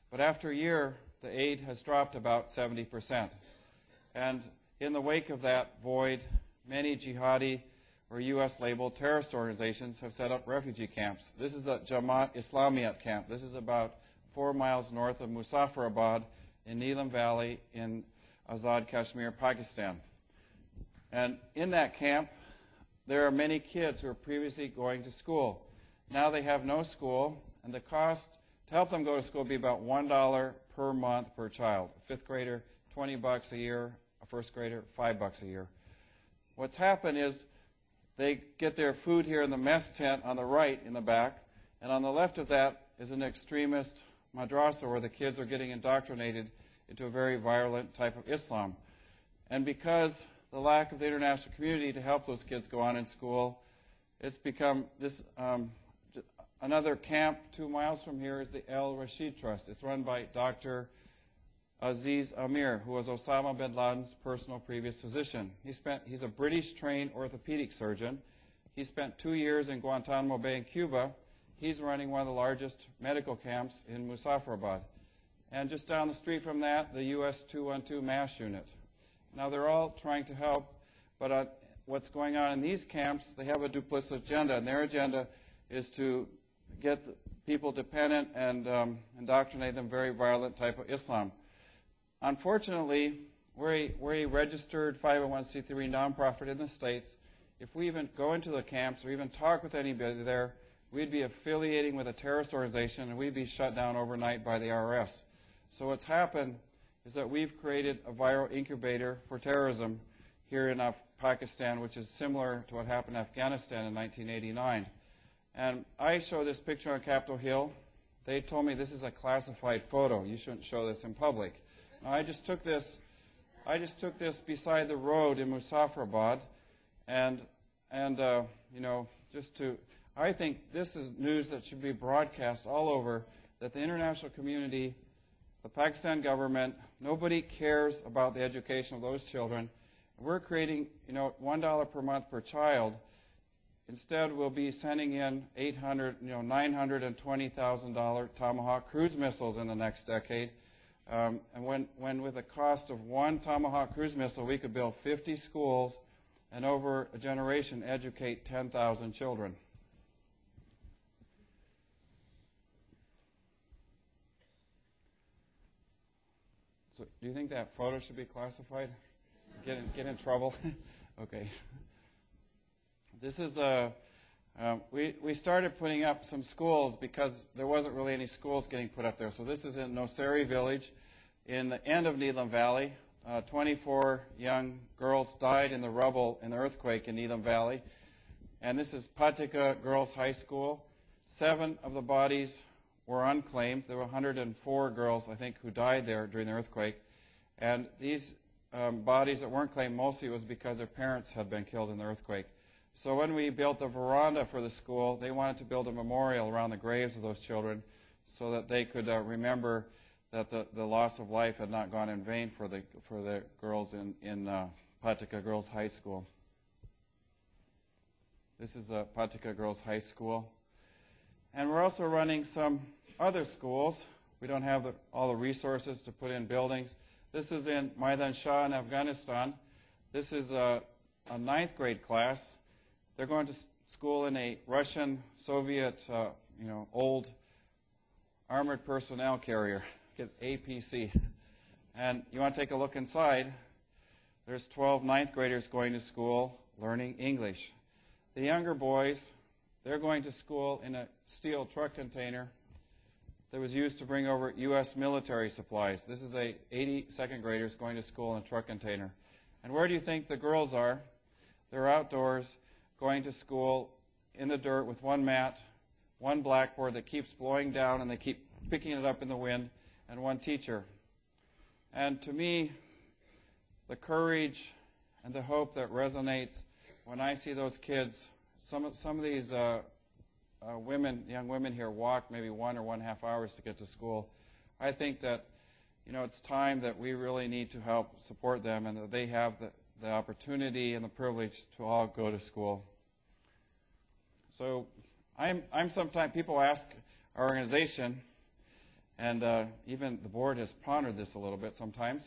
But after a year, the aid has dropped about 70%. And in the wake of that void, many jihadi or U.S. labeled terrorist organizations have set up refugee camps. This is the Jamaat Islamiyat camp. This is about four miles north of Muzaffarabad in Neelam Valley in Azad Kashmir, Pakistan. And in that camp, there are many kids who are previously going to school. Now they have no school, and the cost to help them go to school would be about $1 per month per child. A fifth grader, 20 bucks a year. A first grader, 5 bucks a year. What's happened is they get their food here in the mess tent on the right in the back, and on the left of that is an extremist madrasa where the kids are getting indoctrinated into a very violent type of Islam. And because the lack of the international community to help those kids go on in school, it's become this. Um, another camp two miles from here is the El Rashid Trust. It's run by Dr. Aziz Amir, who was Osama bin Laden's personal previous physician. He spent, he's a British trained orthopedic surgeon. He spent two years in Guantanamo Bay in Cuba. He's running one of the largest medical camps in Muzaffarabad. And just down the street from that, the US 212 MASH unit. Now, they're all trying to help, but uh, what's going on in these camps, they have a duplicitous agenda, and their agenda is to get people dependent and um, indoctrinate them very violent type of Islam. Unfortunately, we're a, we're a registered 501c3 nonprofit in the States. If we even go into the camps or even talk with anybody there, we'd be affiliating with a terrorist organization and we'd be shut down overnight by the IRS. So what's happened is that we've created a viral incubator for terrorism here in Pakistan, which is similar to what happened in Afghanistan in 1989. And I show this picture on Capitol Hill. They told me this is a classified photo. You shouldn't show this in public. I just took this. I just took this beside the road in Muzaffarabad, and and uh, you know just to. I think this is news that should be broadcast all over. That the international community, the Pakistan government, nobody cares about the education of those children. We're creating, you know, one dollar per month per child. Instead, we'll be sending in 800, you know, 920,000 dollar Tomahawk cruise missiles in the next decade. Um, and when, when with a cost of one Tomahawk cruise missile, we could build 50 schools and over a generation educate 10,000 children. So, do you think that photo should be classified? Get in, get in trouble? [LAUGHS] okay. This is a. Um, we, we started putting up some schools because there wasn't really any schools getting put up there. So this is in Noseri village in the end of Neelam Valley. Uh, 24 young girls died in the rubble in the earthquake in Neelam Valley. And this is Patika Girls High School. Seven of the bodies were unclaimed. There were 104 girls, I think, who died there during the earthquake. And these um, bodies that weren't claimed mostly was because their parents had been killed in the earthquake. So when we built the veranda for the school, they wanted to build a memorial around the graves of those children so that they could uh, remember that the, the loss of life had not gone in vain for the, for the girls in, in uh, Patika Girls High School. This is uh, Patika Girls High School. And we're also running some other schools. We don't have the, all the resources to put in buildings. This is in Maidan Shah in Afghanistan. This is a, a ninth grade class. They're going to school in a Russian Soviet, uh, you know, old armored personnel carrier, get APC. And you want to take a look inside. There's 12 ninth graders going to school learning English. The younger boys, they're going to school in a steel truck container that was used to bring over U.S. military supplies. This is a 80 second graders going to school in a truck container. And where do you think the girls are? They're outdoors going to school in the dirt with one mat, one blackboard that keeps blowing down and they keep picking it up in the wind, and one teacher. And to me, the courage and the hope that resonates when I see those kids, some of, some of these uh, uh, women, young women here, walk maybe one or one half hours to get to school. I think that, you know, it's time that we really need to help support them and that they have the, the opportunity and the privilege to all go to school. So I'm, I'm sometimes, people ask our organization, and uh, even the board has pondered this a little bit sometimes.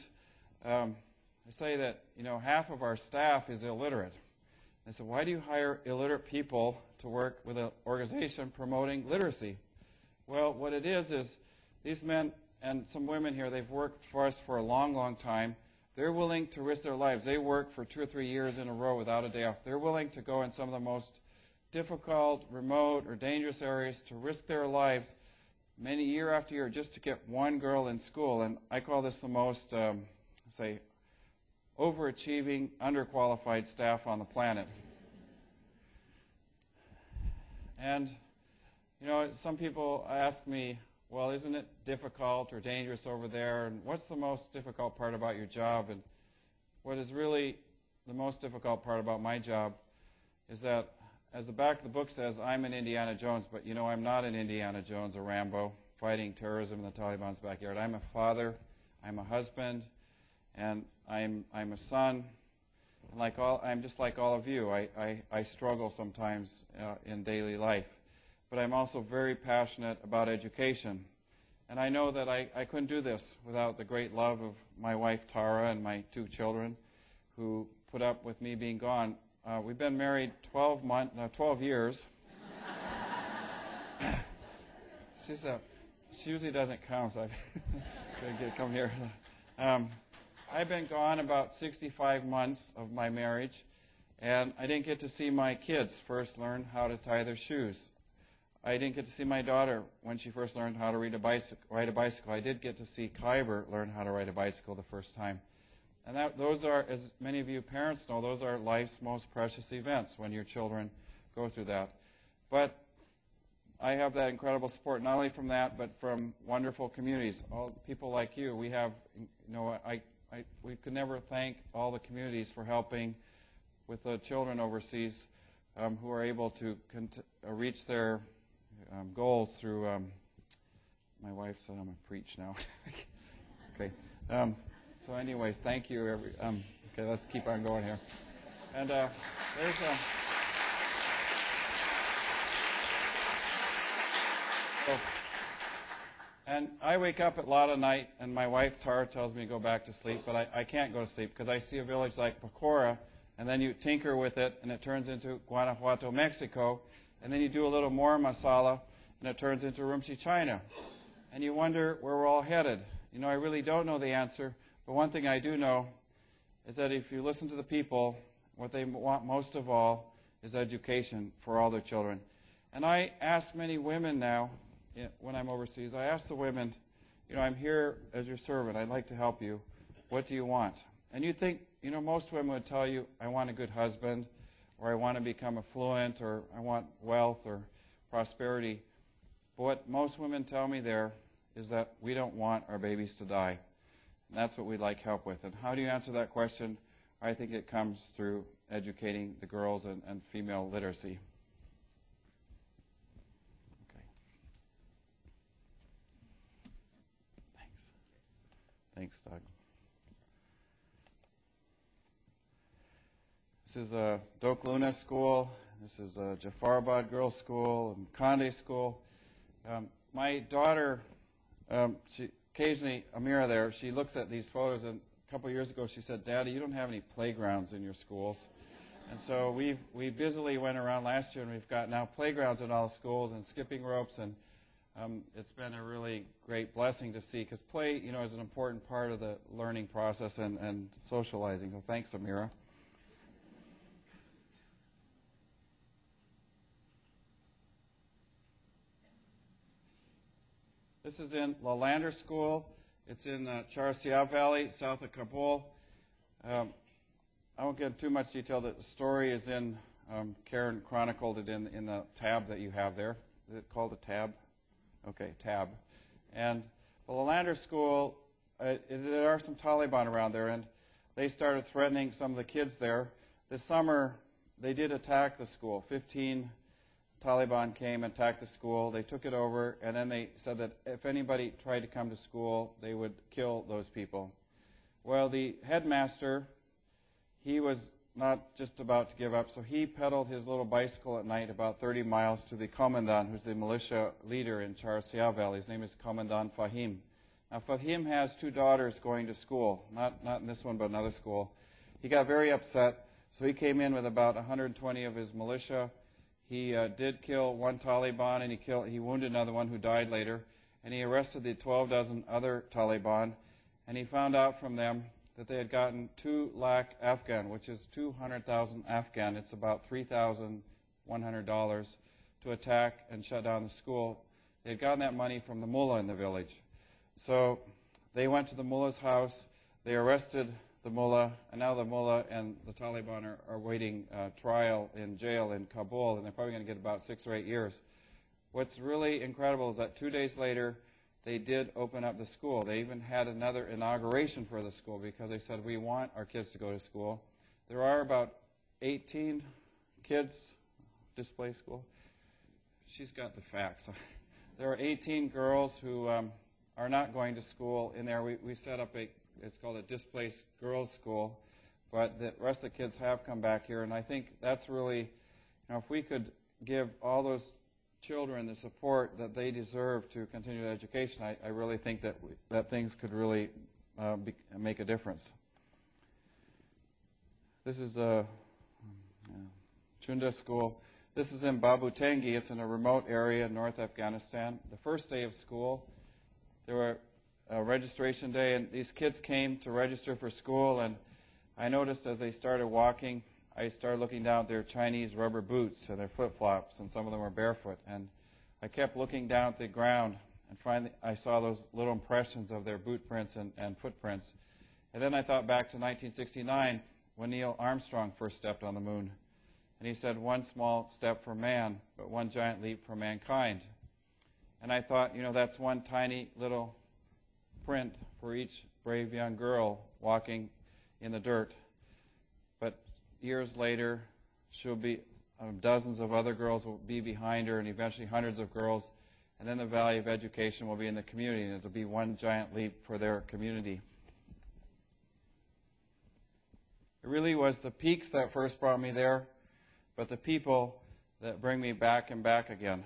Um, I say that, you know, half of our staff is illiterate. I said, why do you hire illiterate people to work with an organization promoting literacy? Well, what it is is these men and some women here, they've worked for us for a long, long time. They're willing to risk their lives. They work for two or three years in a row without a day off. They're willing to go in some of the most difficult, remote, or dangerous areas to risk their lives many year after year just to get one girl in school. And I call this the most, um, say, overachieving, underqualified staff on the planet. And, you know, some people ask me, well, isn't it difficult or dangerous over there? And what's the most difficult part about your job? And what is really the most difficult part about my job is that, as the back of the book says, I'm an Indiana Jones, but you know, I'm not an Indiana Jones or Rambo fighting terrorism in the Taliban's backyard. I'm a father, I'm a husband, and I'm, I'm a son. Like all, I'm just like all of you. I, I, I struggle sometimes uh, in daily life but I'm also very passionate about education. And I know that I, I couldn't do this without the great love of my wife Tara and my two children who put up with me being gone. Uh, we've been married 12 months, uh, 12 years. [COUGHS] She's a, she usually doesn't count, so I [LAUGHS] come here. Um, I've been gone about 65 months of my marriage, and I didn't get to see my kids first learn how to tie their shoes. I didn't get to see my daughter when she first learned how to a bicycle, ride a bicycle. I did get to see Khyber learn how to ride a bicycle the first time. And that, those are, as many of you parents know, those are life's most precious events when your children go through that. But I have that incredible support, not only from that, but from wonderful communities. All people like you. We have, you know, I, I, we could never thank all the communities for helping with the children overseas um, who are able to cont- uh, reach their um, goals through. Um, my wife said I'm a preach now. [LAUGHS] okay. Um, so, anyways, thank you. Every, um, okay, let's keep on going here. And uh, there's a. So, and I wake up at lot of night, and my wife Tara tells me to go back to sleep, but I, I can't go to sleep because I see a village like Pacora, and then you tinker with it, and it turns into Guanajuato, Mexico, and then you do a little more masala, and it turns into Urumqi, China. And you wonder where we're all headed. You know, I really don't know the answer, but one thing I do know is that if you listen to the people, what they want most of all is education for all their children. And I ask many women now, when I'm overseas, I ask the women, you know, I'm here as your servant. I'd like to help you. What do you want? And you think, you know, most women would tell you, I want a good husband, or I want to become affluent, or I want wealth or prosperity. But what most women tell me there is that we don't want our babies to die. And that's what we'd like help with. And how do you answer that question? I think it comes through educating the girls and, and female literacy. Thanks, Doug. This is a Dok Luna school. This is a Jafarabad Girls School and Conde School. Um, my daughter, um, she occasionally Amira there, she looks at these photos, and a couple of years ago she said, "Daddy, you don't have any playgrounds in your schools." And so we've we busily went around last year, and we've got now playgrounds in all schools and skipping ropes, and um, it's been a really great blessing to see because play, you know, is an important part of the learning process and, and socializing. So thanks, Amira. This is in Lalander School. It's in uh, Charsiab Valley, south of Kabul. Um, I won't get into too much detail. The story is in, um, Karen chronicled it in, in the tab that you have there. Is it called a tab? Okay, tab. And the Lalander School, uh, there are some Taliban around there, and they started threatening some of the kids there. This summer, they did attack the school. 15 Taliban came and attacked the school. They took it over, and then they said that if anybody tried to come to school, they would kill those people. Well, the headmaster, he was not just about to give up, so he pedaled his little bicycle at night about 30 miles to the commandant, who's the militia leader in Charsia Valley. His name is Commandant Fahim. Now, Fahim has two daughters going to school, not, not in this one, but another school. He got very upset, so he came in with about 120 of his militia he uh, did kill one Taliban, and he killed he wounded another one who died later. And he arrested the 12 dozen other Taliban, and he found out from them that they had gotten two lakh Afghan, which is 200,000 Afghan. It's about $3,100 to attack and shut down the school. They had gotten that money from the mullah in the village. So they went to the mullah's house. They arrested the mullah, and now the mullah and the Taliban are, are waiting uh, trial in jail in Kabul, and they're probably going to get about six or eight years. What's really incredible is that two days later, they did open up the school. They even had another inauguration for the school because they said, We want our kids to go to school. There are about 18 kids, display school. She's got the facts. [LAUGHS] there are 18 girls who um, are not going to school in there. We, we set up a it's called a displaced girls' school, but the rest of the kids have come back here, and I think that's really, you know, if we could give all those children the support that they deserve to continue their education, I, I really think that we, that things could really uh, be, make a difference. This is a uh, Chunda school. This is in Babu Tangi. It's in a remote area in North Afghanistan. The first day of school, there were uh, registration day, and these kids came to register for school, and I noticed as they started walking, I started looking down at their Chinese rubber boots and their flip flops, and some of them were barefoot. And I kept looking down at the ground, and finally I saw those little impressions of their boot prints and, and footprints. And then I thought back to 1969 when Neil Armstrong first stepped on the moon. And he said, one small step for man, but one giant leap for mankind. And I thought, you know, that's one tiny little print for each brave young girl walking in the dirt. Years later, she'll be, um, dozens of other girls will be behind her, and eventually hundreds of girls. And then the value of education will be in the community, and it'll be one giant leap for their community. It really was the peaks that first brought me there, but the people that bring me back and back again.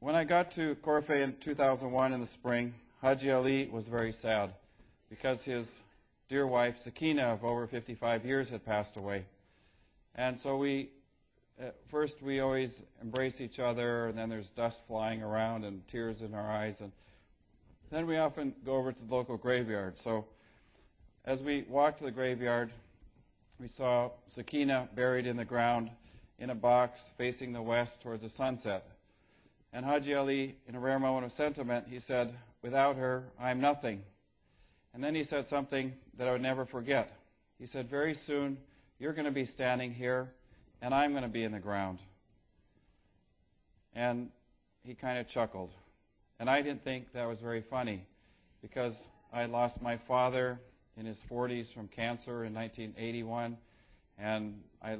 When I got to Korphe in 2001 in the spring, Haji Ali was very sad because his dear wife, Sakina, of over 55 years, had passed away. And so we, at first, we always embrace each other, and then there's dust flying around and tears in our eyes. And then we often go over to the local graveyard. So as we walked to the graveyard, we saw Sakina buried in the ground in a box facing the west towards the sunset. And Haji Ali, in a rare moment of sentiment, he said, Without her, I'm nothing. And then he said something that I would never forget. He said, Very soon, you're going to be standing here, and I'm going to be in the ground. And he kind of chuckled. And I didn't think that was very funny because I lost my father in his 40s from cancer in 1981, and I,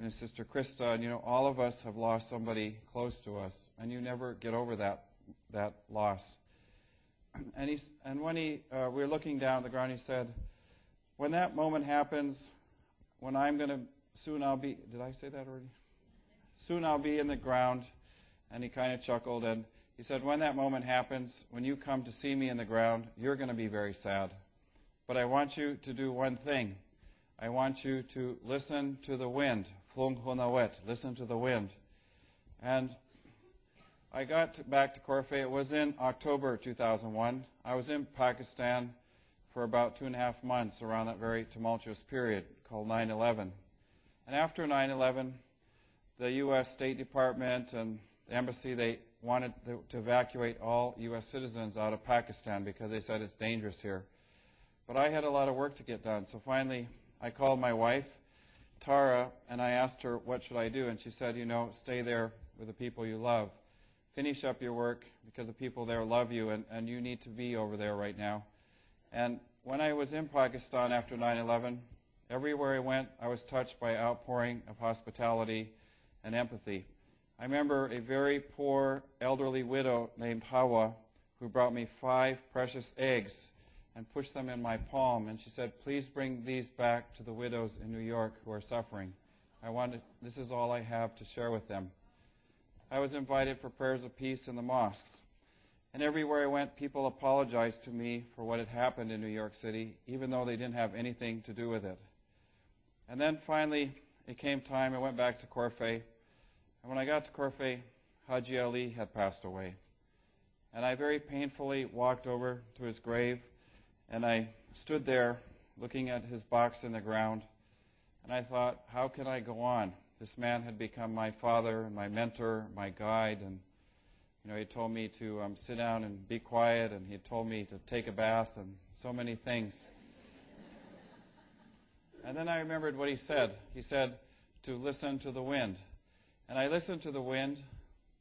and sister Christa, and you know, all of us have lost somebody close to us, and you never get over that that loss. And he, and when he, uh, we were looking down at the ground, he said, "When that moment happens, when I'm going to soon I'll be. Did I say that already? Soon I'll be in the ground." And he kind of chuckled and he said, "When that moment happens, when you come to see me in the ground, you're going to be very sad." But I want you to do one thing. I want you to listen to the wind. Flung honawet. Listen to the wind. And I got back to Korphe. It was in October 2001. I was in Pakistan for about two and a half months around that very tumultuous period called 9/11. And after 9/11, the U.S. State Department and the embassy they wanted to evacuate all U.S. citizens out of Pakistan because they said it's dangerous here. But I had a lot of work to get done. So finally, I called my wife, Tara, and I asked her, what should I do? And she said, you know, stay there with the people you love. Finish up your work because the people there love you, and, and you need to be over there right now. And when I was in Pakistan after 9 11, everywhere I went, I was touched by outpouring of hospitality and empathy. I remember a very poor elderly widow named Hawa who brought me five precious eggs and pushed them in my palm. And she said, Please bring these back to the widows in New York who are suffering. I wanted, this is all I have to share with them. I was invited for prayers of peace in the mosques. And everywhere I went, people apologized to me for what had happened in New York City, even though they didn't have anything to do with it. And then finally, it came time, I went back to Korphe. And when I got to Korphe, Haji Ali had passed away. And I very painfully walked over to his grave and I stood there looking at his box in the ground, and I thought, how can I go on? This man had become my father and my mentor, my guide, and you know, he told me to um, sit down and be quiet, and he told me to take a bath, and so many things. and then I remembered what he said. He said to listen to the wind. And I listened to the wind,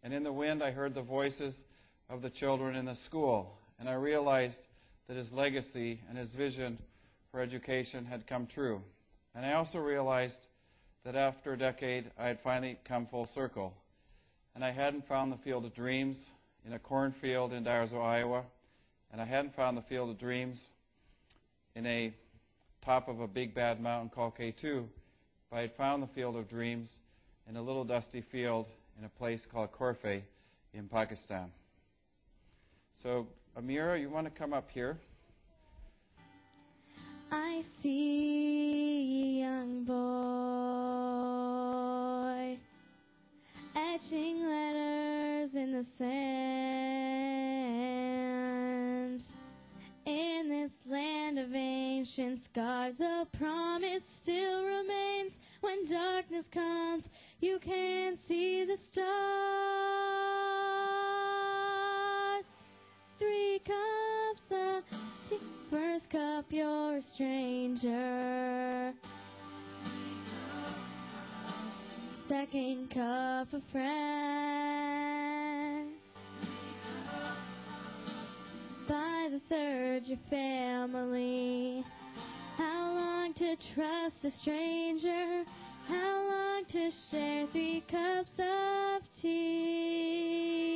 and in the wind I heard the voices of the children in the school. And I realized that his legacy and his vision for education had come true. And I also realized that after a decade, I had finally come full circle. And I hadn't found the field of dreams in a cornfield in Dyersville, Iowa, and I hadn't found the field of dreams in a top of a big bad mountain called K2, but I had found the field of dreams in a little dusty field in a place called Korphe in Pakistan. So Amira, you want to come up here?
I see young boy etching letters in the sand. In this land of ancient scars, a promise still remains when darkness comes, you can see the stars. Three cups of tea. First cup, you're a stranger. Cup, a friend. By the third, your family. How long to trust a stranger? How long to share three cups of tea?